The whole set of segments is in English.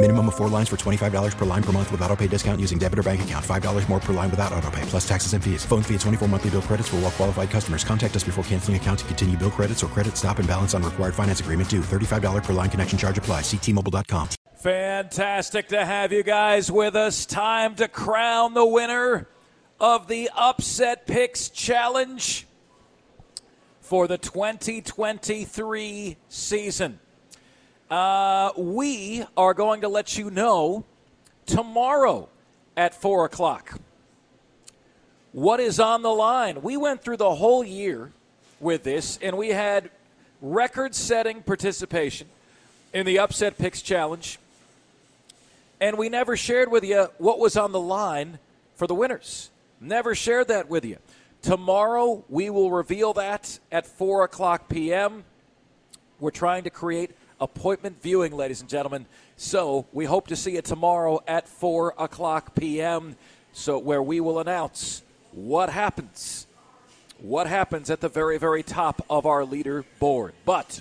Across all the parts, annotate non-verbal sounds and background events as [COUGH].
Minimum of four lines for $25 per line per month with auto pay discount using debit or bank account. $5 more per line without auto pay, plus taxes and fees. Phone fee at 24 monthly bill credits for all well qualified customers. Contact us before canceling account to continue bill credits or credit stop and balance on required finance agreement due. $35 per line connection charge apply. Ctmobile.com. Fantastic to have you guys with us. Time to crown the winner of the Upset Picks Challenge for the 2023 season. Uh, we are going to let you know tomorrow at 4 o'clock what is on the line. We went through the whole year with this, and we had record setting participation in the Upset Picks Challenge. And we never shared with you what was on the line for the winners. Never shared that with you. Tomorrow, we will reveal that at 4 o'clock p.m. We're trying to create appointment viewing, ladies and gentlemen. So we hope to see you tomorrow at 4 o'clock p.m. So where we will announce what happens. What happens at the very, very top of our leaderboard. But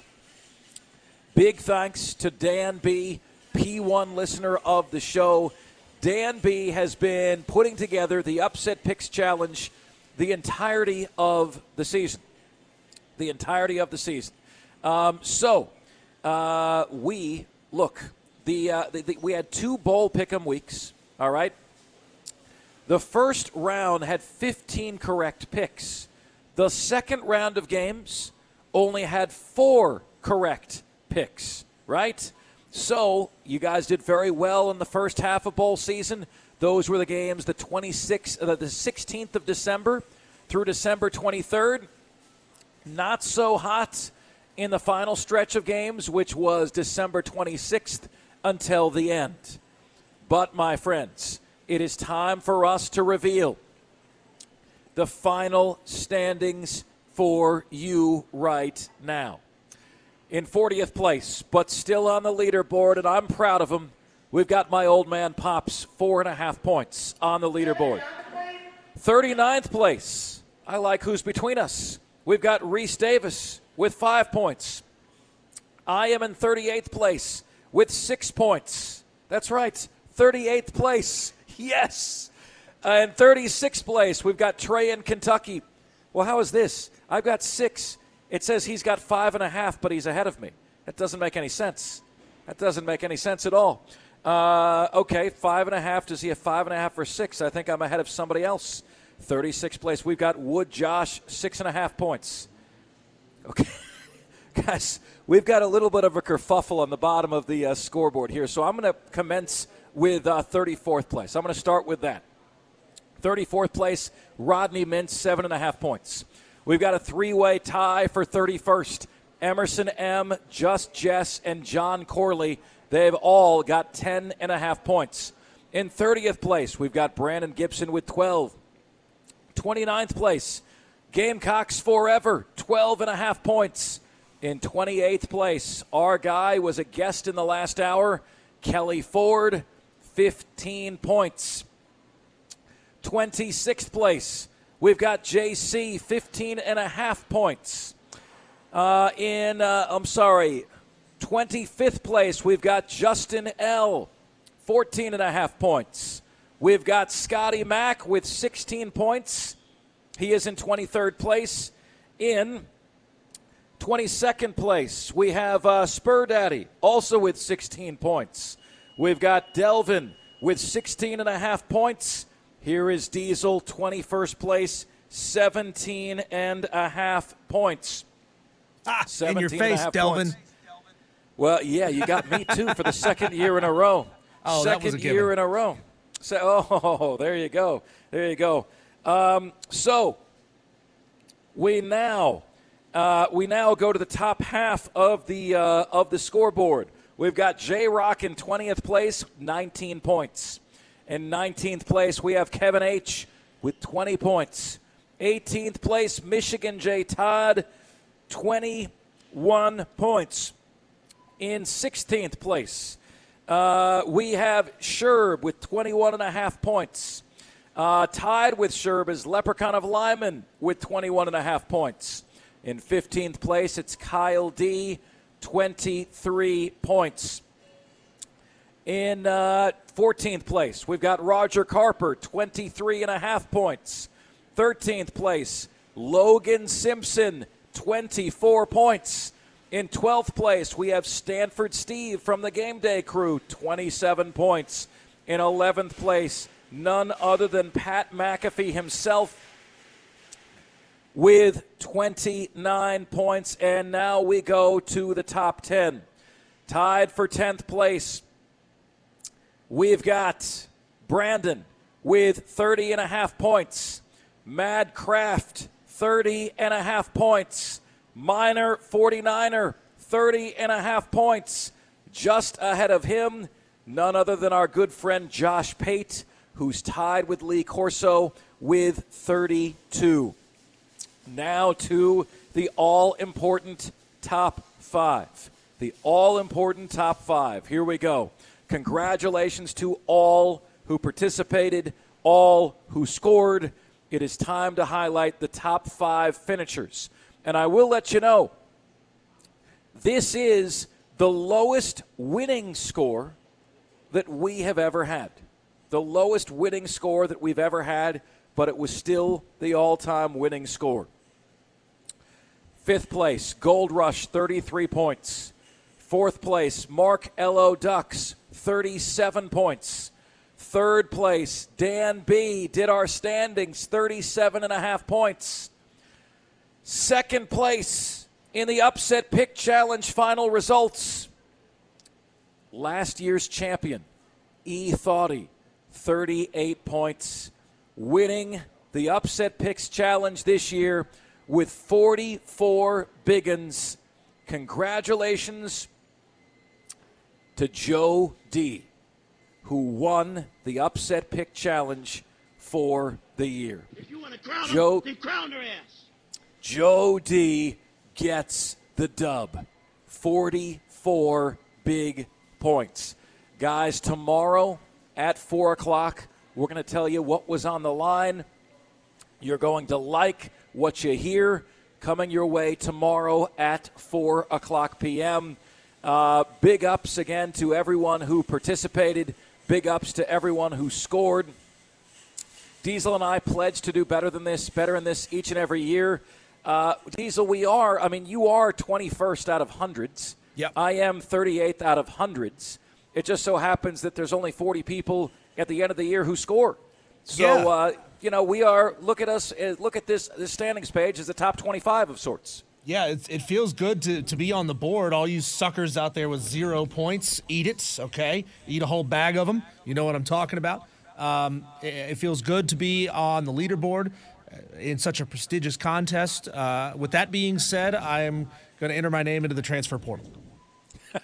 big thanks to Dan B, P1 listener of the show. Dan B has been putting together the Upset Picks Challenge the entirety of the season. The entirety of the season. Um, so, uh, we look. The, uh, the, the, we had two bowl pick'em weeks. All right. The first round had 15 correct picks. The second round of games only had four correct picks. Right. So you guys did very well in the first half of bowl season. Those were the games the 26th, uh, the 16th of December through December 23rd. Not so hot in the final stretch of games, which was December 26th until the end. But, my friends, it is time for us to reveal the final standings for you right now. In 40th place, but still on the leaderboard, and I'm proud of him. We've got my old man Pops, four and a half points on the leaderboard. 39th place, I like who's between us. We've got Reese Davis with five points. I am in 38th place with six points. That's right, 38th place. [LAUGHS] Yes. Uh, in 36th place, we've got Trey in Kentucky. Well, how is this? I've got six. It says he's got five and a half, but he's ahead of me. That doesn't make any sense. That doesn't make any sense at all. Uh, okay, five and a half. Does he have five and a half or six? I think I'm ahead of somebody else. 36th place. We've got Wood Josh, six and a half points. Okay. [LAUGHS] Guys, we've got a little bit of a kerfuffle on the bottom of the uh, scoreboard here, so I'm going to commence with uh, 34th place. I'm going to start with that. 34th place, Rodney Mintz, seven and a half points. We've got a three way tie for 31st. Emerson M., Just Jess, and John Corley. They've all got 10 and a half points. In 30th place, we've got Brandon Gibson with 12. 29th place, Gamecocks Forever, 12 and a half points. In 28th place, our guy was a guest in the last hour, Kelly Ford, 15 points. 26th place, we've got JC, 15 and a half points. Uh, in, uh, I'm sorry, 25th place, we've got Justin L., 14 and a half points. We've got Scotty Mack with 16 points. He is in 23rd place. In 22nd place, we have uh, Spur Daddy, also with 16 points. We've got Delvin with 16 and a half points. Here is Diesel, 21st place, 17 and a half points. Ah, in 17 your and a face, half Delvin. points. Well, yeah, you got me too for the [LAUGHS] second year in a row. Oh, that second was a given. year in a row. So, [LAUGHS] oh, there you go. There you go. Um, so we now uh, we now go to the top half of the uh, of the scoreboard. We've got J Rock in 20th place, 19 points. In 19th place, we have Kevin H with 20 points. 18th place, Michigan J Todd, 21 points. In 16th place, uh, we have Sherb with 21 and a half points. Uh, tied with Sherb is Leprechaun of Lyman with 21 and a half points. In 15th place, it's Kyle D, 23 points. In uh, 14th place, we've got Roger Carper, 23 and a half points. 13th place, Logan Simpson, 24 points. In 12th place, we have Stanford Steve from the Game Day crew, 27 points. In 11th place, none other than Pat McAfee himself with 29 points. And now we go to the top 10. Tied for 10th place, we've got Brandon with 30 and a half points. Mad Craft, 30 and a half points. Minor 49er, 30 and a half points. Just ahead of him, none other than our good friend Josh Pate, who's tied with Lee Corso with 32. Now to the all important top five. The all important top five. Here we go. Congratulations to all who participated, all who scored. It is time to highlight the top five finishers. And I will let you know this is the lowest winning score that we have ever had. The lowest winning score that we've ever had, but it was still the all time winning score. Fifth place, Gold Rush, 33 points. Fourth place, Mark L.O. Ducks, 37 points. Third place, Dan B. did our standings, 37 and a half points. Second place in the upset pick challenge final results. Last year's champion, E. Thoughty, 38 points, winning the upset picks challenge this year with 44 biggins. Congratulations to Joe D, who won the upset pick challenge for the year. If you want to crown Joe- them, then crown their ass. Joe D gets the dub. 44 big points. Guys, tomorrow at 4 o'clock, we're going to tell you what was on the line. You're going to like what you hear coming your way tomorrow at 4 o'clock p.m. Uh, big ups again to everyone who participated. Big ups to everyone who scored. Diesel and I pledge to do better than this, better than this each and every year. Uh, Diesel, we are, I mean, you are 21st out of hundreds. Yep. I am 38th out of hundreds. It just so happens that there's only 40 people at the end of the year who score. So, Yeah. uh, you know, we are, look at us, uh, look at this, this standings page as the top 25 of sorts. Yeah, it, it feels good to, to be on the board. All you suckers out there with zero points, eat it, okay? Eat a whole bag of them. You know what I'm talking about. Um, it, it feels good to be on the leaderboard uh, in such a prestigious contest. Uh, with that being said, I am going to enter my name into the transfer portal. [LAUGHS]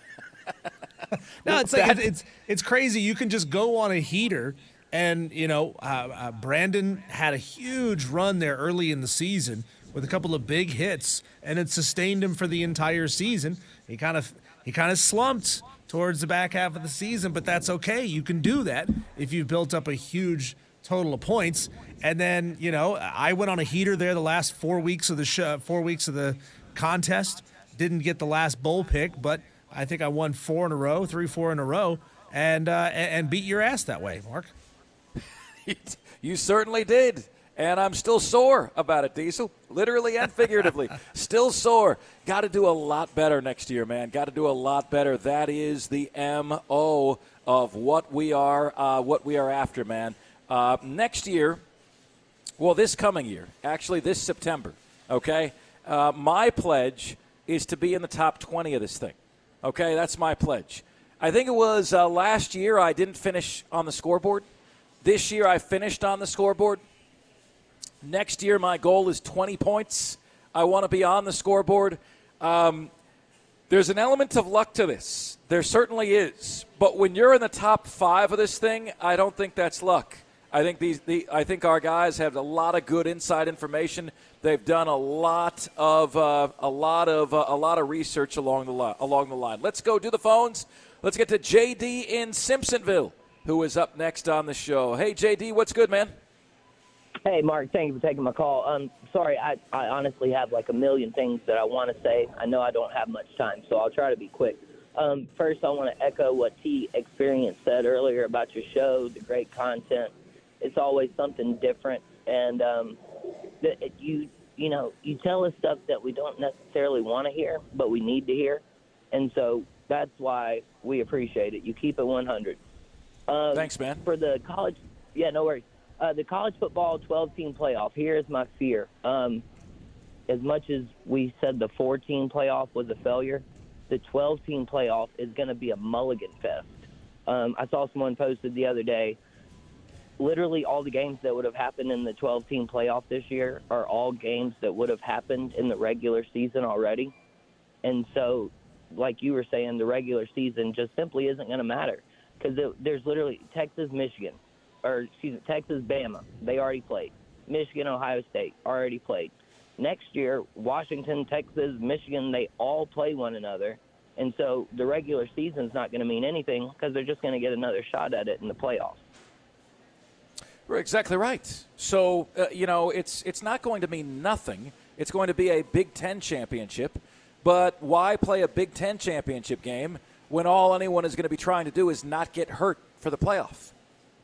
no, it's like it's, it's it's crazy. You can just go on a heater, and you know, uh, uh, Brandon had a huge run there early in the season with a couple of big hits, and it sustained him for the entire season. He kind of he kind of slumped towards the back half of the season, but that's okay. You can do that if you've built up a huge total of points. And then you know, I went on a heater there the last four weeks of the show, four weeks of the contest. Didn't get the last bowl pick, but I think I won four in a row, three, four in a row, and uh, and beat your ass that way, Mark. [LAUGHS] You certainly did. And I'm still sore about it, Diesel. Literally and [LAUGHS] figuratively. still sore. Got to do a lot better next year, man. Got to do a lot better. That is the MO of what we are uh, what we are after, man. Uh, next year, Well, this coming year, actually, this September, okay? Uh, my pledge is to be in the top 20 of this thing. Okay, that's my pledge. I think it was uh, last year I didn't finish on the scoreboard. This year I finished on the scoreboard. Next year, my goal is 20 points. I want to be on the scoreboard. Um, there's an element of luck to this. There certainly is. But when you're in the top five of this thing, I don't think that's luck. I think these, the, I think our guys have a lot of good inside information. They've done a lot of uh, a lot of uh, a lot of research along the li- along the line. Let's go do the phones. Let's get to JD in Simpsonville, who is up next on the show. Hey JD, what's good, man? Hey, Mark, thank you for taking my call. Um, sorry, I, I honestly have like a million things that I want to say. I know I don't have much time, so I'll try to be quick. Um, first, I want to echo what T Experience said earlier about your show, the great content. It's always something different, and um, the, you you know you tell us stuff that we don't necessarily want to hear, but we need to hear, and so that's why we appreciate it. You keep it 100. Um, Thanks, man. For the college, yeah, no worries. Uh, the college football 12 team playoff. Here is my fear. Um, as much as we said the 14 playoff was a failure, the 12 team playoff is going to be a mulligan fest. Um, I saw someone posted the other day. Literally, all the games that would have happened in the 12 team playoff this year are all games that would have happened in the regular season already. And so, like you were saying, the regular season just simply isn't going to matter because there's literally Texas, Michigan, or excuse me, Texas, Bama. They already played. Michigan, Ohio State already played. Next year, Washington, Texas, Michigan, they all play one another. And so the regular season's not going to mean anything because they're just going to get another shot at it in the playoffs. We're exactly right. So uh, you know, it's it's not going to mean nothing. It's going to be a Big Ten championship. But why play a Big Ten championship game when all anyone is going to be trying to do is not get hurt for the playoff?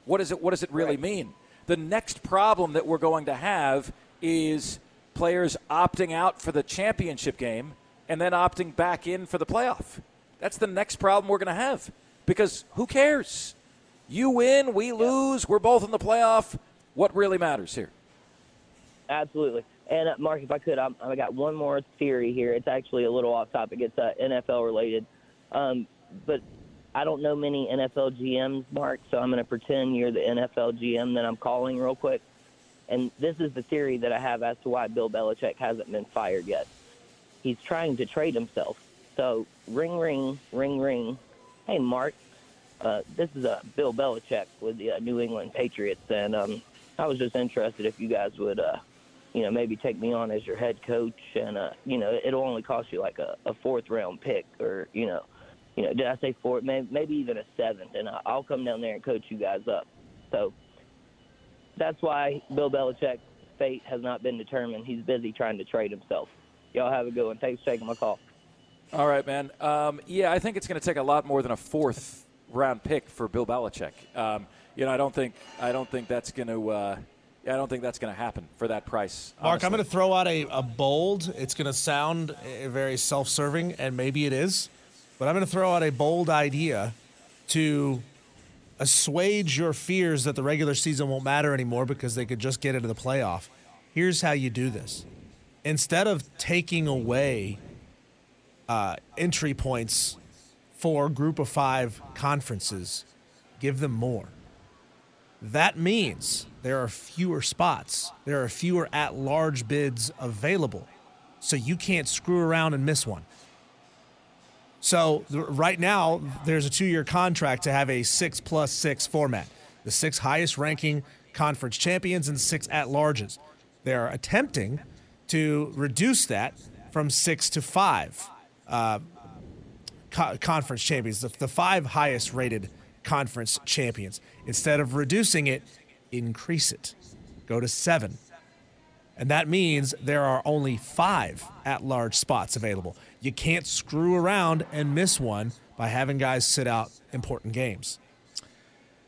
What is it? What does it really right. mean? The next problem that we're going to have is players opting out for the championship game and then opting back in for the playoff. That's the next problem we're going to have because who cares? You win, we lose, we're both in the playoff. What really matters here? Absolutely. And uh, Mark, if I could, I'm, i got one more theory here. It's actually a little off topic. It's uh, NFL related, um, but I don't know many NFL GMs, Mark. So I'm going to pretend you're the NFL GM that I'm calling real quick. And this is the theory that I have as to why Bill Belichick hasn't been fired yet. He's trying to trade himself. So ring, ring, ring, ring. Hey, Mark, uh, this is uh, Bill Belichick with the uh, New England Patriots, and um, I was just interested if you guys would, uh, you know, maybe take me on as your head coach, and uh, you know, it'll only cost you like a, a fourth round pick, or you know, you know, did I say fourth? Maybe, maybe even a seventh, and I'll come down there and coach you guys up. So that's why Bill Belichick's fate has not been determined. He's busy trying to trade himself. Y'all have a good one. Thanks for taking my call. All right, man. Um, yeah, I think it's going to take a lot more than a fourth round pick for Bill Belichick. Um, you know, I don't think I don't think that's going to. Uh, I don't think that's going to happen for that price. Honestly. Mark, I'm going to throw out a, a bold. It's going to sound eh, very self-serving, and maybe it is, but I'm going to throw out a bold idea to assuage your fears that the regular season won't matter anymore because they could just get into the playoff. Here's how you do this: instead of taking away uh, entry points for group of five conferences, give them more. That means there are fewer spots, there are fewer at large bids available. So you can't screw around and miss one. So right now, there's a two year contract to have a six plus six format. The six highest ranking conference champions and six at larges. They're attempting to reduce that from six to five. Uh, co- conference champions, the, the five highest rated conference champions. Instead of reducing it, increase it. Go to seven. And that means there are only five at large spots available. You can't screw around and miss one by having guys sit out important games.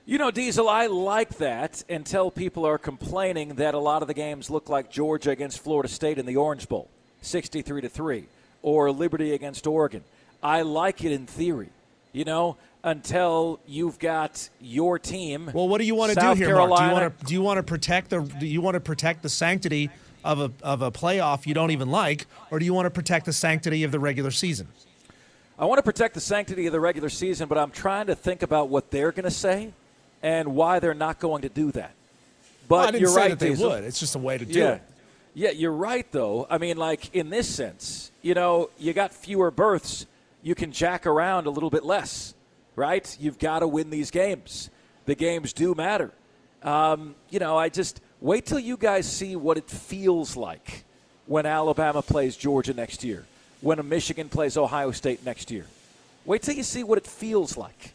You know, Diesel, I like that until people are complaining that a lot of the games look like Georgia against Florida State in the Orange Bowl, 63 to 3, or Liberty against Oregon. I like it in theory. you know, until you've got your team. Well, what do you want to do here, Carolina, Mark? Do you want to do you want to protect the do you want to protect the sanctity of a of a playoff you don't even like, or do you want to protect the sanctity of the regular season? I want to protect the sanctity of the regular season, but I'm trying to think about what they're going to say and why they're not going to do that. But Well, I didn't you're say right, that they Diesel. would. It's just a way to do yeah. it. Yeah, you're right, though. I mean, like, in this sense, you know, you got fewer berths. You can jack around a little bit less, right? You've got to win these games. The games do matter. Um, you know, I just wait till you guys see what it feels like when Alabama plays Georgia next year, when a Michigan plays Ohio State next year. Wait till you see what it feels like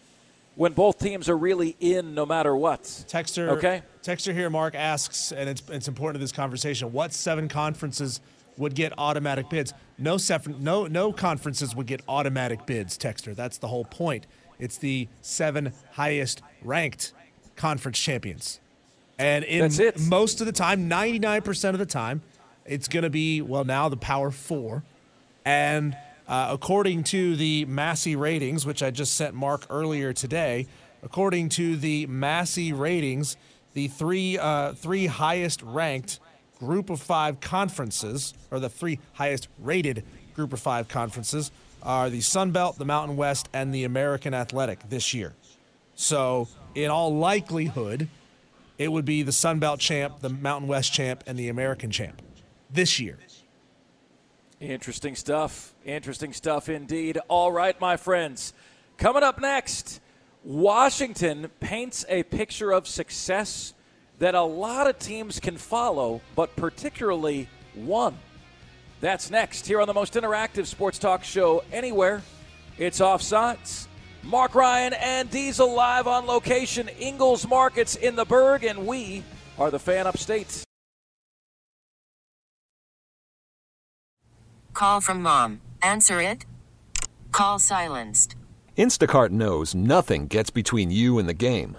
when both teams are really in no matter what. Texter, Okay. Texter here, Mark asks, and it's it's important to this conversation. What seven conferences would get automatic bids? No no no conferences would get automatic bids. Texter, that's the whole point. It's the seven highest ranked conference champions, and in That's it. most of the time, ninety nine percent of the time, it's going to be well now the Power Four, and uh, according to the Massey ratings, which I just sent Mark earlier today, according to the Massey ratings, the three uh, three highest ranked Group of Five conferences, or the three highest rated Group of Five conferences, are the Sun Belt, the Mountain West, and the American Athletic this year. So, in all likelihood, it would be the Sun Belt champ, the Mountain West champ, and the American champ this year. Interesting stuff. Interesting stuff indeed. All right, my friends. Coming up next, Washington paints a picture of success that a lot of teams can follow, but particularly one. That's next here on the most interactive sports talk show anywhere. It's Offsides. Mark Ryan and Diesel live on location, Ingles Markets in the Berg, and we are the fan upstate. Call from mom. Answer it. Call silenced. Instacart knows nothing gets between you and the game.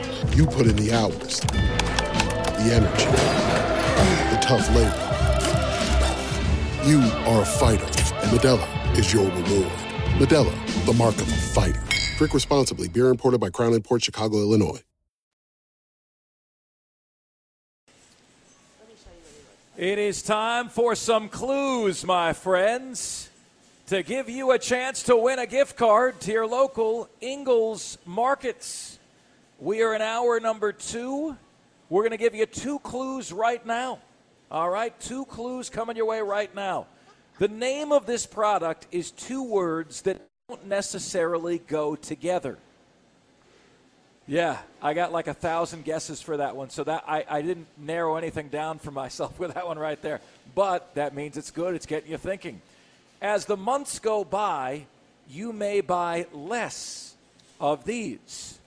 You put in the hours, the energy, the tough labor. You are a fighter, and Modelo is your reward. Modelo, the mark of a fighter. Drink responsibly. Beer imported by Crown Port Chicago, Illinois. It is time for some clues, my friends, to give you a chance to win a gift card to your local Ingles Markets. We are in hour number two. We're going to give you two clues right now. All right, two clues coming your way right now. The name of this product is two words that don't necessarily go together. Yeah, I got like a thousand guesses for that one, so that I, I didn't narrow anything down for myself [LAUGHS] with that one right there. But that means it's good. It's getting you thinking. As the months go by, you may buy less of these.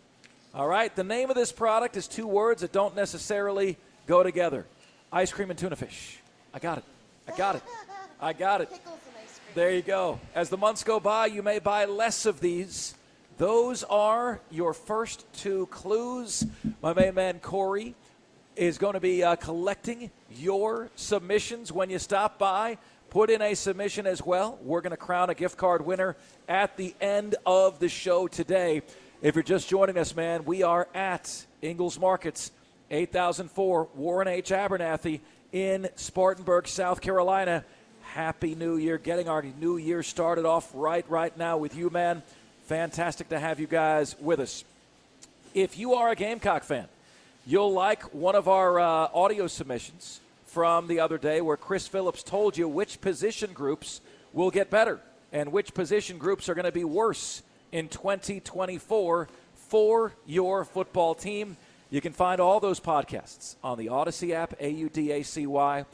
All right. The name of this product is two words that don't necessarily go together. Ice cream and tuna fish. I got it. I got it. I got it. There you go. As the months go by, you may buy less of these. Those are your first two clues. My main man Corey is going to be uh, collecting your submissions when you stop by. Put in a submission as well. We're going to crown a gift card winner at the end of the show today. If you're just joining us, man, we are at Ingles Markets, 8004 Warren H. Abernathy in Spartanburg, South Carolina. Happy New Year. Getting our new year started off right right now with you, man. Fantastic to have you guys with us. If you are a Gamecock fan, you'll like one of our uh, audio submissions from the other day where Chris Phillips told you which position groups will get better and which position groups are going to be worse in 2024 for your football team. You can find all those podcasts on the Audacy app, A U D A C Y,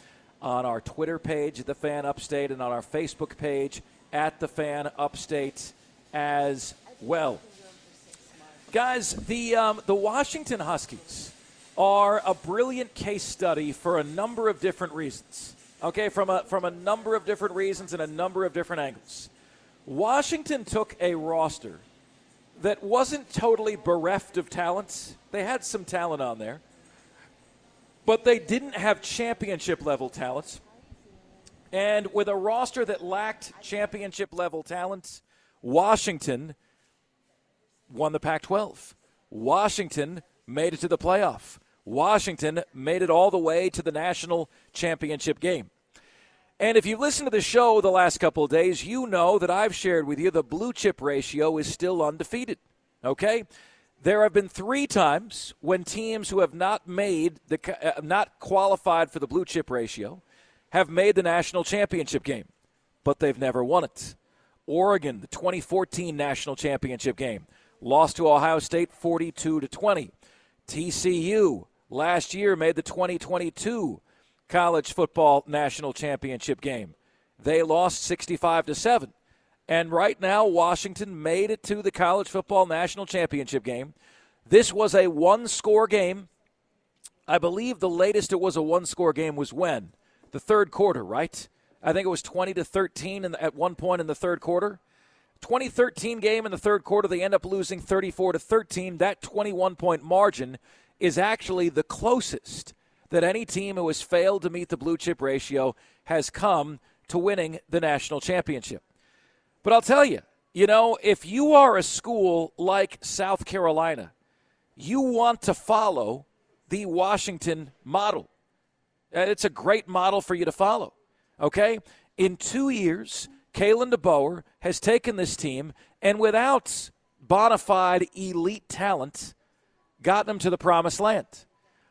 on our Twitter page, The Fan Upstate, and on our Facebook page, at The Fan Upstate as well. Guys, the, um, the Washington Huskies are a brilliant case study for a number of different reasons. Okay, from a, from a number of different reasons and a number of different angles. Washington took a roster that wasn't totally bereft of talent. They had some talent on there, but they didn't have championship level talent. And with a roster that lacked championship level talent, Washington won the Pac 12. Washington made it to the playoff. Washington made it all the way to the national championship game. And if you've listened to the show the last couple of days, you know that I've shared with you the blue chip ratio is still undefeated. Okay? There have been three times when teams who have not made the uh, not qualified for the blue chip ratio have made the national championship game, but they've never won it. Oregon, the 2014 national championship game, lost to Ohio State 42 to 20. TCU last year made the 2022 college football national championship game. They lost 65 to 7. And right now Washington made it to the college football national championship game. This was a one-score game. I believe the latest it was a one-score game was when? The third quarter, right? I think it was 20 to 13 the, at one point in the third quarter. 2013 game in the third quarter, they end up losing 34 to 13. That 21 point margin is actually the closest that any team who has failed to meet the blue chip ratio has come to winning the national championship. But I'll tell you, you know, if you are a school like South Carolina, you want to follow the Washington model. It's a great model for you to follow. Okay? In two years, Kalen DeBoer has taken this team and without bona fide elite talent, gotten them to the promised land.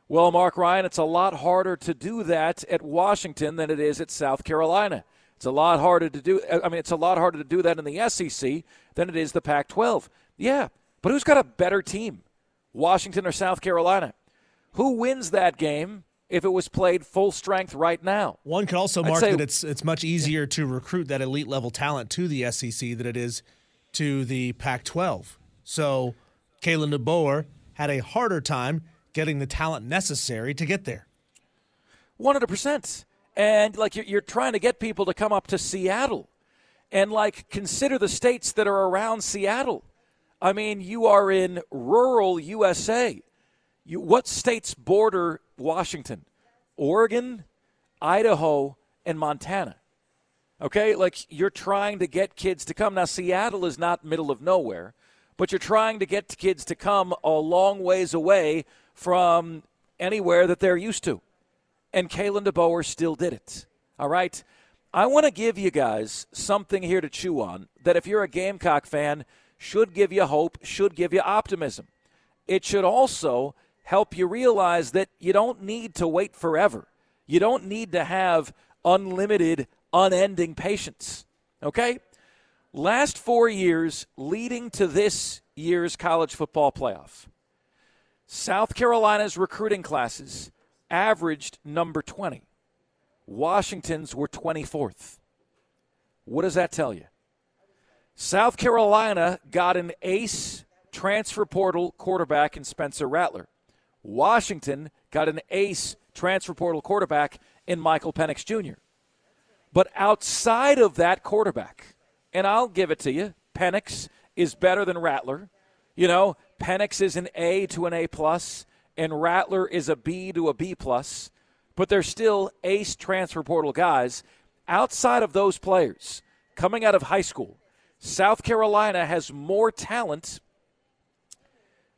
Well, Mark Ryan, it's a lot harder to do that at Washington than it is at South Carolina. It's a lot harder to do. I mean, it's a lot harder to do that in the SEC than it is the Pac-12. Yeah, but who's got a better team, Washington or South Carolina? Who wins that game if it was played full strength right now. One could also mark say, that it's it's much easier to recruit that elite level talent to the SEC than it is to the Pac-12. So, Kalen DeBoer had a harder time getting the talent necessary to get there. One hundred percent. And like you're, you're trying to get people to come up to Seattle, and like consider the states that are around Seattle. I mean, you are in rural USA. You, what states border Washington? Oregon, Idaho, and Montana. Okay, like you're trying to get kids to come. Now, Seattle is not middle of nowhere, but you're trying to get kids to come a long ways away from anywhere that they're used to. And Kalen DeBoer still did it. All right. I want to give you guys something here to chew on that if you're a Gamecock fan, should give you hope, should give you optimism. It should also help you realize that you don't need to wait forever. You don't need to have unlimited, unending patience. Okay? Last four years leading to this year's college football playoff, South Carolina's recruiting classes averaged number 20. Washington's were 24th. What does that tell you? South Carolina got an ace transfer portal quarterback in Spencer Rattler. Washington got an ace transfer portal quarterback in Michael Penix Jr. But outside of that quarterback, and I'll give it to you, Penix is better than Rattler. You know, Penix is an A to an A plus, and Rattler is a B to a B plus. But they're still ace transfer portal guys. Outside of those players coming out of high school, South Carolina has more talent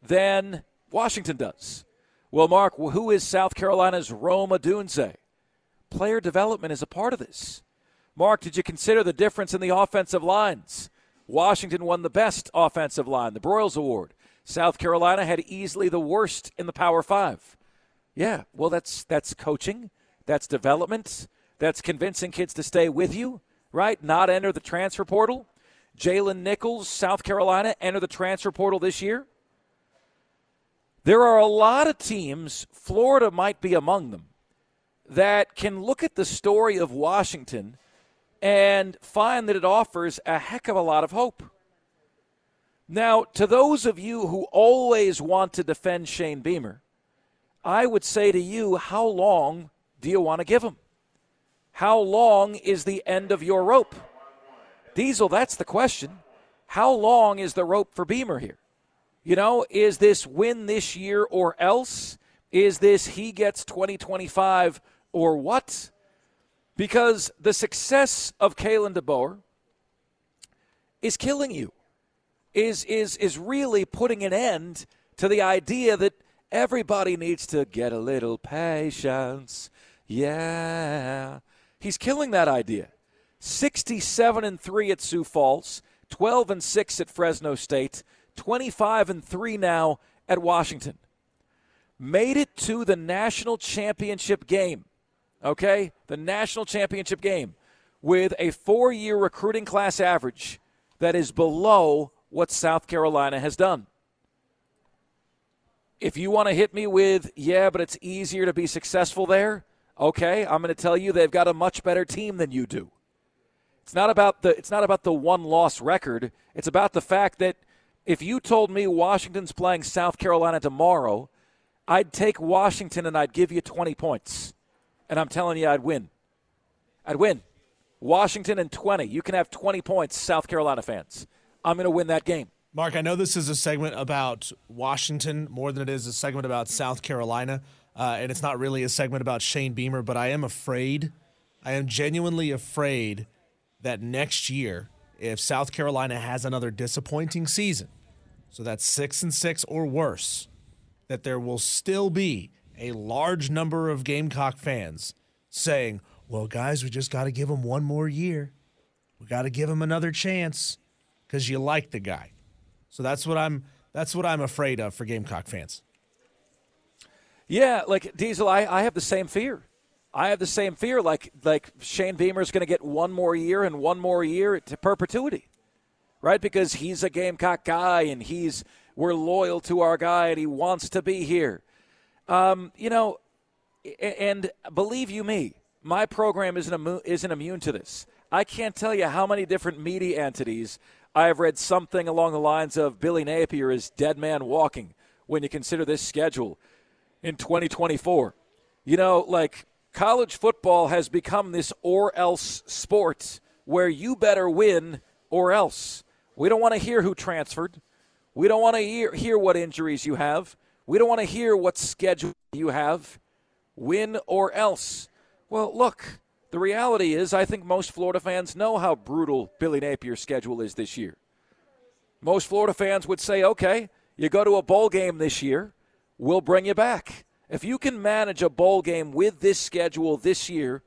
than Washington does. Well, Mark, who is South Carolina's Rome Odunze? player development is a part of this. Mark, did you consider the difference in the offensive lines? Washington won the best offensive line, the Broyles Award. South Carolina had easily the worst in the Power Five. Yeah, well, that's that's coaching, that's development, that's convincing kids to stay with you, right? Not enter the transfer portal. Jalen Nichols, South Carolina, enter the transfer portal this year. There are a lot of teams, Florida might be among them, that can look at the story of Washington and find that it offers a heck of a lot of hope. Now, to those of you who always want to defend Shane Beamer, I would say to you, how long do you want to give him? How long is the end of your rope? Diesel, that's the question. How long is the rope for Beamer here? You know, is this win this year or else? Is this he gets 2025 or what? Because the success of Kalen DeBoer is killing you, is, is, is really putting an end to the idea that everybody needs to get a little patience. Yeah. He's killing that idea. 67 and 3 at Sioux Falls, 12 and 6 at Fresno State, 25 and 3 now at Washington. Made it to the national championship game. Okay? The national championship game with a 4-year recruiting class average that is below what South Carolina has done. If you want to hit me with, yeah, but it's easier to be successful there, okay, I'm going to tell you they've got a much better team than you do. It's not about the it's not about the one loss record. It's about the fact that if you told me Washington's playing South Carolina tomorrow, I'd take Washington and I'd give you 20 points. And I'm telling you I'd win. I'd win. Washington and 20. You can have 20 points, South Carolina fans. I'm going to win that game. Mark, I know this is a segment about Washington more than it is a segment about South Carolina. Uh, and it's not really a segment about Shane Beamer, but I am afraid, I am genuinely afraid that next year, if South Carolina has another disappointing season, so that's six and six or worse, that there will still be a large number of Gamecock fans saying, well, guys, we just got to give him one more year. We got to give him another chance because you like the guy. So that's what I'm that's what I'm afraid of for Gamecock fans. Yeah, like Diesel, I, I have the same fear. I have the same fear. Like like Shane Beamer is going to get one more year and one more year to perpetuity, right? Because he's a Gamecock guy and he's we're loyal to our guy and he wants to be here. Um, you know, and believe you me, my program isn't immune, isn't immune to this. I can't tell you how many different media entities I have read something along the lines of Billy Napier is dead man walking when you consider this schedule in 2024. You know, like college football has become this or else sport where you better win or else. We don't want to hear who transferred. We don't want to hear, hear what injuries you have. We don't want to hear what schedule you have. Win or else. Well, look, the reality is I think most Florida fans know how brutal Billy Napier's schedule is this year. Most Florida fans would say, okay, you go to a bowl game this year, we'll bring you back. If you can manage a bowl game with this schedule this year,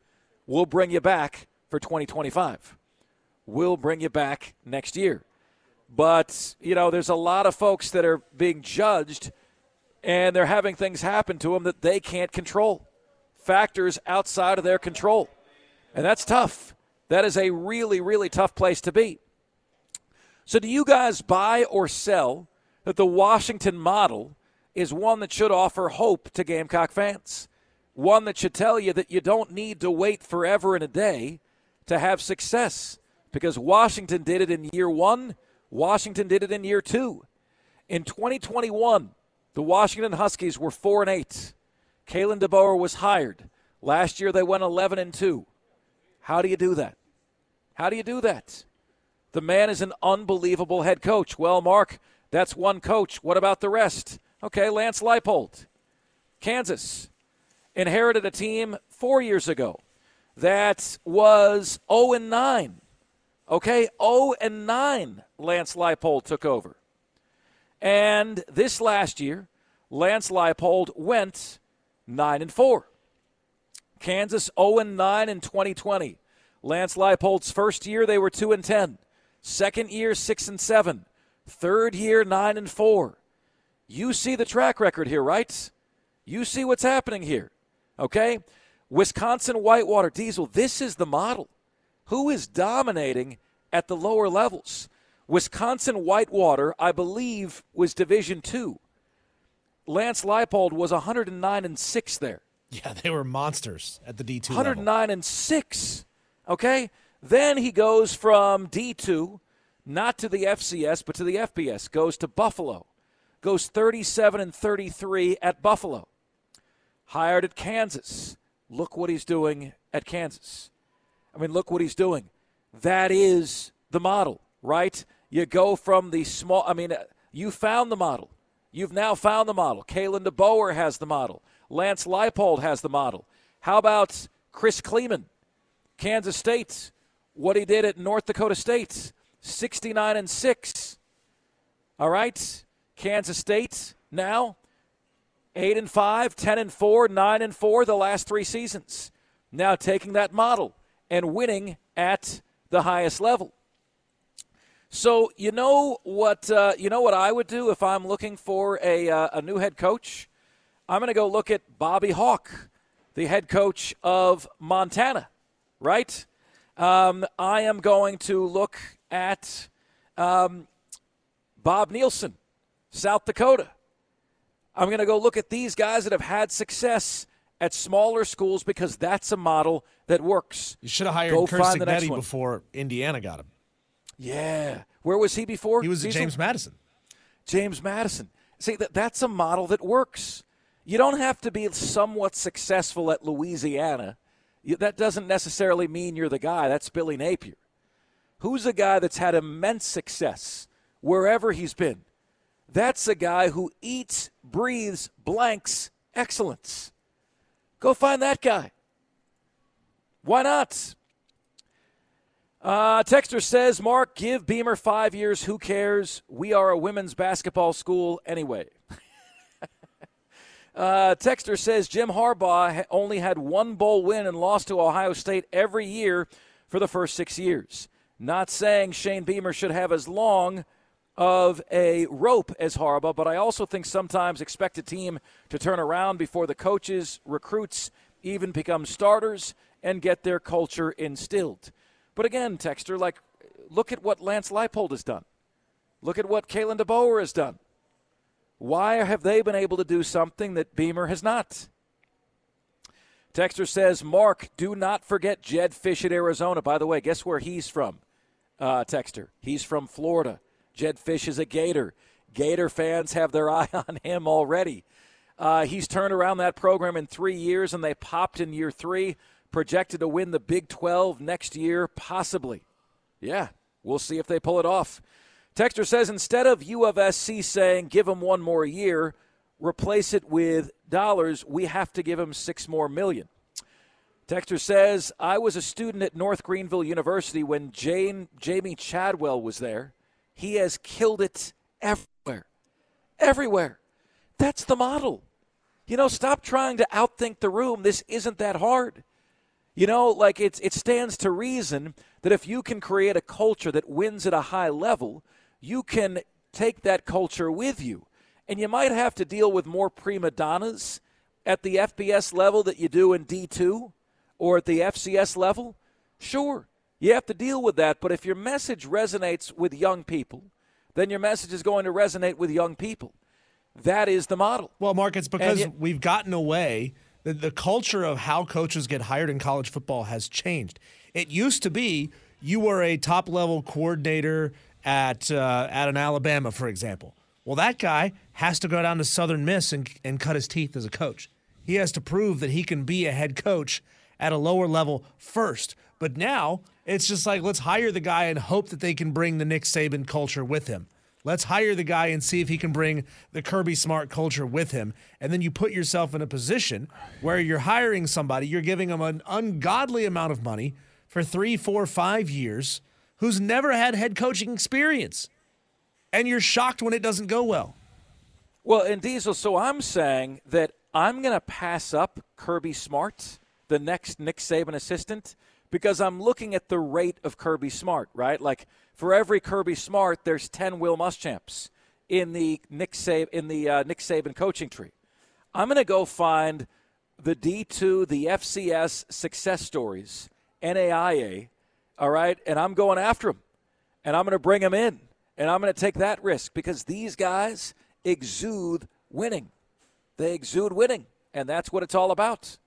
we'll bring you back for 2025. We'll bring you back next year. But, you know, there's a lot of folks that are being judged and they're having things happen to them that they can't control. Factors outside of their control. And that's tough. That is a really, really tough place to be. So, do you guys buy or sell that the Washington model is one that should offer hope to Gamecock fans. One that should tell you that you don't need to wait forever and a day to have success because Washington did it in year one, Washington did it in year two. In 2021, the Washington Huskies were 4 and 8. Kalen DeBoer was hired. Last year they went 11 and 2. How do you do that? How do you do that? The man is an unbelievable head coach. Well, Mark, that's one coach. What about the rest? Okay, Lance Leipold, Kansas, inherited a team four years ago that was 0 and 9. Okay, 0 and 9. Lance Leipold took over, and this last year, Lance Leipold went 9 and 4. Kansas 0 9 in 2020. Lance Leipold's first year they were 2 and 10. Second year 6 and 7. Third year 9 and 4. You see the track record here, right? You see what's happening here. Okay? Wisconsin Whitewater Diesel, this is the model. Who is dominating at the lower levels? Wisconsin Whitewater, I believe, was Division 2. Lance Leipold was 109 and 6 there. Yeah, they were monsters at the D2 109 level. and 6. Okay? Then he goes from D2 not to the FCS but to the FBS, goes to Buffalo. Goes 37 and 33 at Buffalo. Hired at Kansas. Look what he's doing at Kansas. I mean, look what he's doing. That is the model, right? You go from the small, I mean, uh, you found the model. You've now found the model. Kalen DeBoer has the model. Lance Leipold has the model. How about Chris Klieman, Kansas State? What he did at North Dakota State, 69 and 6. All right? Kansas State now 8 and 5, 10 and 4, 9 and 4 the last 3 seasons. Now taking that model and winning at the highest level. So you know what uh, you know what I would do if I'm looking for a, uh, a new head coach. I'm going to go look at Bobby Hauck, the head coach of Montana, right? Um, I am going to look at um, Bob Nielson, South Dakota. I'm going to go look at these guys that have had success at smaller schools because that's a model that works. You should have hired Go Kurt find the next Cignetti before Indiana got him. Yeah. Where was he before? He was at James Madison. James Madison. See, that, that's a model that works. You don't have to be somewhat successful at Louisiana. That doesn't necessarily mean you're the guy. That's Billy Napier. Who's a guy that's had immense success wherever he's been? That's a guy who eats, breathes, blanks excellence. Go find that guy. Why not? Uh, Texter says, Mark, give Beamer five years. Who cares? We are a women's basketball school anyway. Uh, Texter says, Jim Harbaugh only had one bowl win and lost to Ohio State every year for the first six years. Not saying Shane Beamer should have as long of a rope as Harbaugh, but I also think sometimes expect a team to turn around before the coaches, recruits, even become starters and get their culture instilled. But again, Texter, like, look at what Lance Leipold has done. Look at what Kalen DeBoer has done. Why have they been able to do something that Beamer has not? Texter says, Mark, do not forget Jedd Fisch at Arizona. By the way, guess where he's from? Uh, Texter. He's from Florida. Jedd Fisch is a Gator. Gator fans have their [LAUGHS] eye on him already. Uh, he's turned around that program in three years, and they popped in year three. Projected to win the Big 12 next year, possibly. Yeah, we'll see if they pull it off. Texter says instead of U of SC saying give him one more year, replace it with dollars, we have to give him six more million. Texter says, I was a student at North Greenville University when Jane, Jamey Chadwell was there. He has killed it everywhere. Everywhere. That's the model. You know, stop trying to outthink the room. This isn't that hard. You know, like it's it stands to reason that if you can create a culture that wins at a high level, you can take that culture with you. And you might have to deal with more prima donnas at the FBS level that you do in D2 or at the FCS level. Sure, you have to deal with that, but if your message resonates with young people, then your message is going to resonate with young people. That is the model. Well, Mark, it's because we've gotten away. The, the culture of how coaches get hired in college football has changed. It used to be you were a top level coordinator at uh, at an Alabama, for example. Well, that guy has to go down to Southern Miss and, and cut his teeth as a coach. He has to prove that he can be a head coach at a lower level first. But now it's just like let's hire the guy and hope that they can bring the Nick Saban culture with him. Let's hire the guy and see if he can bring the Kirby Smart culture with him. And then you put yourself in a position where you're hiring somebody, you're giving them an ungodly amount of money for three, four, five years who's never had head coaching experience. And you're shocked when it doesn't go well. Well, and Diesel, so I'm saying that I'm going to pass up Kirby Smart the next Nick Saban assistant because I'm looking at the rate of Kirby Smart, right? Like for every Kirby Smart, there's 10 Will Muschamps in the Nick Saban in the uh, Nick Saban coaching tree. I'm going to go find the D2, the FCS success stories, NAIA, all right, and I'm going after them, and I'm going to bring them in, and I'm going to take that risk because these guys exude winning. They exude winning, and that's what it's all about.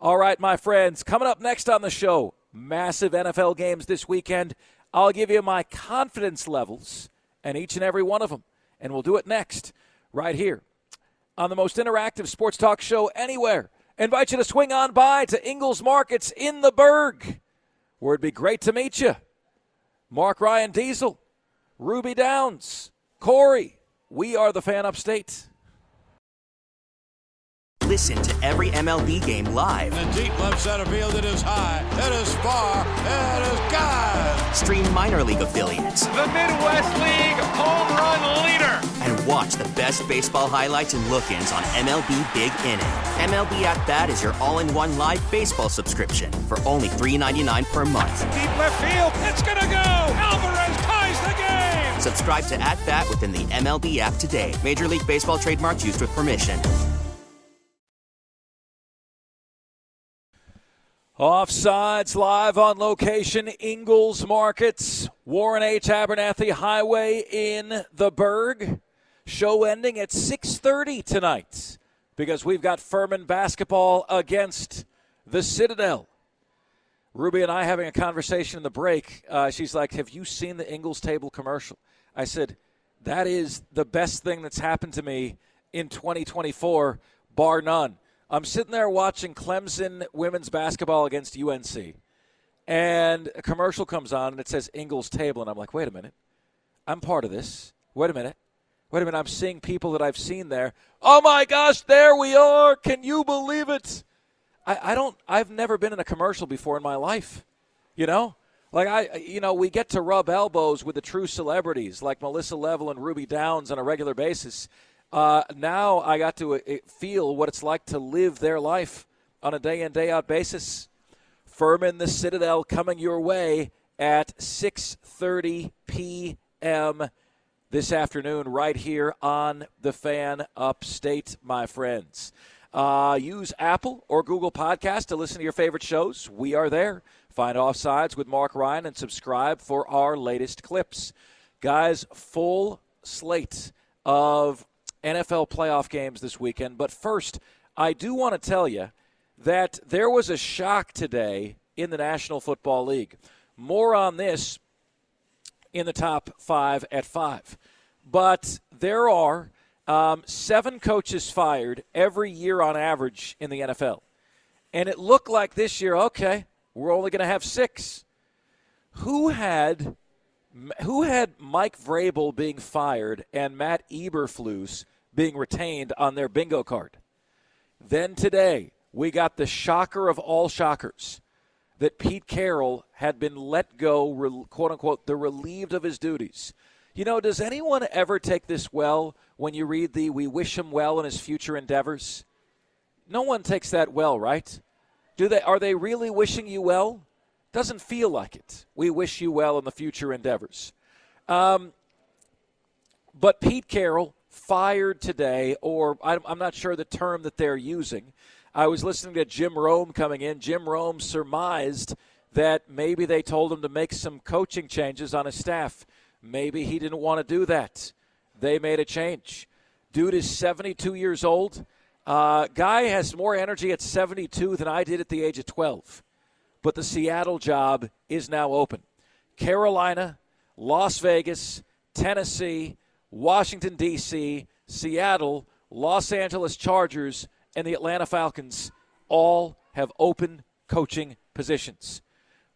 All right, my friends, coming up next on the show, massive NFL games this weekend. I'll give you my confidence levels and each and every one of them, and we'll do it next right here on the most interactive sports talk show anywhere. Invite you to swing on by to Ingles Markets in the Berg, where it'd be great to meet you. Mark Ryan Diesel, Ruby Downs, Corey, we are the fan upstate. Listen to every MLB game live. In the deep left center field, it is high, it is far, it is God. Stream minor league affiliates. The Midwest League home run leader. And watch the best baseball highlights and look ins on MLB Big Inning. MLB At Bat is your all in one live baseball subscription for only $3.99 per month. Deep left field, it's going to go. Alvarez ties the game. Subscribe to At Bat within the MLB app today. Major League Baseball trademarks used with permission. Offsides live on location, Ingles Markets, Warren H. Abernathy Highway in the Berg. Show ending at 6:30 tonight because we've got Furman basketball against the Citadel. Ruby and I having a conversation in the break. Uh, she's like, "Have you seen the Ingles Table commercial?" I said, "That is the best thing that's happened to me in 2024, bar none." I'm sitting there watching Clemson women's basketball against UNC, and a commercial comes on and it says Ingles Table, and I'm like, wait a minute, I'm part of this. Wait a minute. Wait a minute, I'm seeing people that I've seen there. Oh my gosh, there we are. Can you believe it? I, I don't, I've never been in a commercial before in my life. You know? Like, I, you know, we get to rub elbows with the true celebrities like Melissa Level and Ruby Downs on a regular basis. Uh, now I got to uh, feel what it's like to live their life on a day in day out basis. Furman the Citadel coming your way at 6:30 p.m. this afternoon right here on the Fan Upstate, my friends. Uh, use Apple or Google Podcast to listen to your favorite shows. We are there. Find Offsides with Mark Ryan and subscribe for our latest clips. Guys, full slate of NFL playoff games this weekend. But first, I do want to tell you that there was a shock today in the National Football League. More on this in the top five at five. But there are um, seven coaches fired every year on average in the NFL. And it looked like this year, okay, we're only going to have six. Who had who had Mike Vrabel being fired and Matt Eberflus being retained on their bingo card? Then today, we got the shocker of all shockers that Pete Carroll had been let go, quote unquote, the relieved of his duties. You know, does anyone ever take this well when you read the "We wish him well in his future endeavors"? No one takes that well, right? Do they? Are they really wishing you well? Doesn't feel like it. We wish you well in the future endeavors. Um, but Pete Carroll fired today, or I'm not sure the term that they're using. I was listening to Jim Rome coming in. Jim Rome surmised that maybe they told him to make some coaching changes on his staff. Maybe he didn't want to do that. They made a change. Dude is 72 years old. Uh, guy has more energy at 72 than I did at the age of 12 but the Seattle job is now open. Carolina, Las Vegas, Tennessee, Washington, D.C., Seattle, Los Angeles Chargers, and the Atlanta Falcons all have open coaching positions.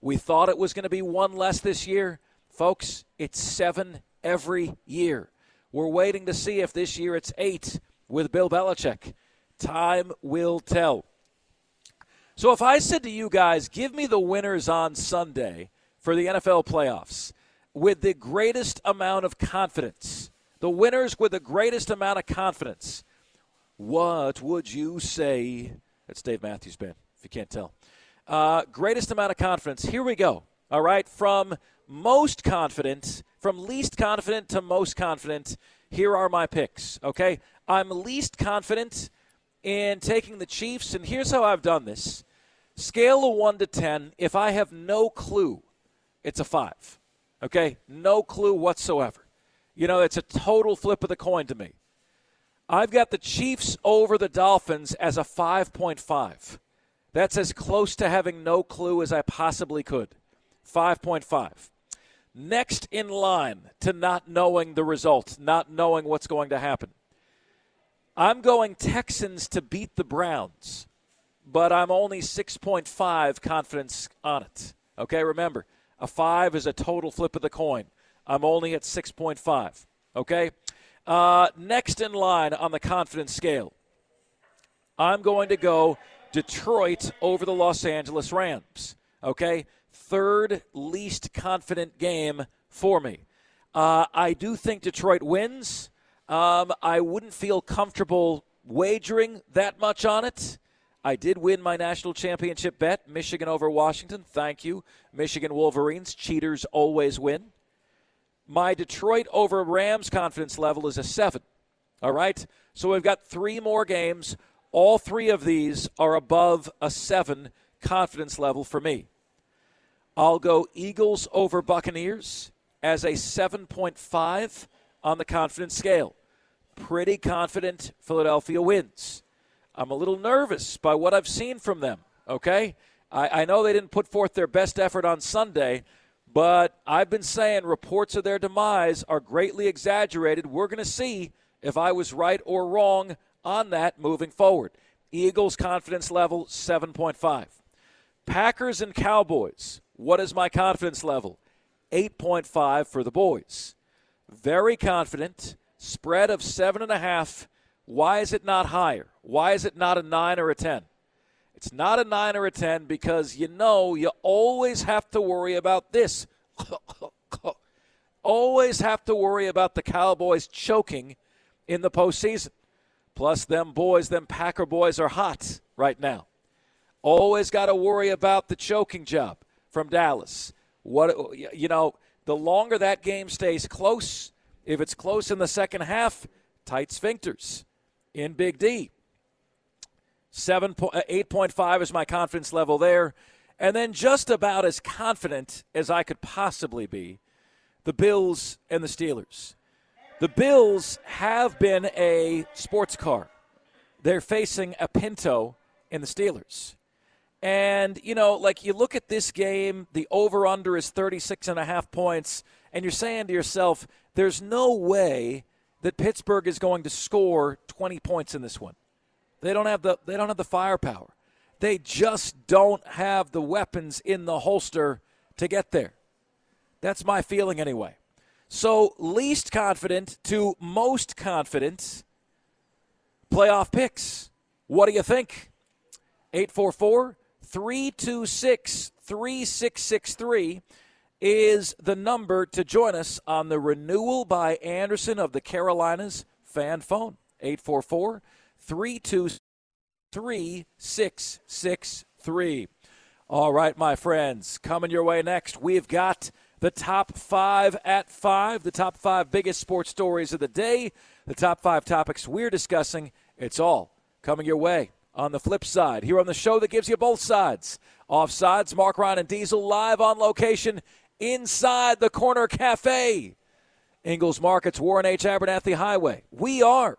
We thought it was going to be one less this year. Folks, it's seven every year. We're waiting to see if this year it's eight with Bill Belichick. Time will tell. So if I said to you guys, give me the winners on Sunday for the NFL playoffs with the greatest amount of confidence, the winners with the greatest amount of confidence, what would you say? That's Dave Matthews Band. If you can't tell. Uh, greatest amount of confidence. Here we go. All right, from most confident, from least confident to most confident. Here are my picks. Okay, I'm least confident in taking the Chiefs, and here's how I've done this: scale of one to ten. If I have no clue, it's a five. Okay, no clue whatsoever. You know, it's a total flip of the coin to me. I've got the Chiefs over the Dolphins as a 5.5. That's as close to having no clue as I possibly could. 5.5. Next in line to not knowing the result, not knowing what's going to happen. I'm going Texans to beat the Browns, but I'm only 6.5 confidence on it. Okay, remember, a 5 is a total flip of the coin. I'm only at 6.5. Okay? Uh, next in line on the confidence scale, I'm going to go Detroit over the Los Angeles Rams. Okay? Third least confident game for me. Uh, I do think Detroit wins. Um, I wouldn't feel comfortable wagering that much on it. I did win my national championship bet, Michigan over Washington. Thank you. Michigan Wolverines. Cheaters always win. My Detroit over Rams confidence level is a seven. All right? So we've got three more games. All three of these are above a seven confidence level for me. I'll go Eagles over Buccaneers as a 7.5 on the confidence scale. Pretty confident Philadelphia wins. I'm a little nervous by what I've seen from them, okay? I, I know they didn't put forth their best effort on Sunday, but I've been saying reports of their demise are greatly exaggerated. We're going to see if I was right or wrong on that moving forward. Eagles confidence level 7.5. Packers and Cowboys. What is my confidence level? 8.5 for the boys. Very confident. Spread of 7.5. Why is it not higher? Why is it not a 9 or a 10? It's not a 9 or a 10 because you know you always have to worry about this. [LAUGHS] always have to worry about the Cowboys choking in the postseason. Plus, them boys, them Packer boys are hot right now. Always got to worry about the choking job from Dallas. What you know, the longer that game stays close, if it's close in the second half, tight sphincters in Big D. Seven uh, eight point five is my confidence level there, and then just about as confident as I could possibly be, the Bills and the Steelers. The Bills have been a sports car. They're facing a Pinto in the Steelers. And, you know, like you look at this game, the over under is 36 and a half points, and you're saying to yourself, there's no way that Pittsburgh is going to score 20 points in this one. They don't have the they don't have the firepower. They just don't have the weapons in the holster to get there. That's my feeling anyway. So, least confident to most confident playoff picks. What do you think? 844 326 3663 is the number to join us on the renewal by Andersen of the Carolinas fan phone. 844 323 3663. All right, my friends, coming your way next, we've got the top five at five, the top five biggest sports stories of the day, the top five topics we're discussing. It's all coming your way on the flip side. Here on the show that gives you both sides. Offsides, Mark Ryan and Diesel live on location inside the Corner Cafe. Ingles Markets, Warren H. Abernathy Highway. We are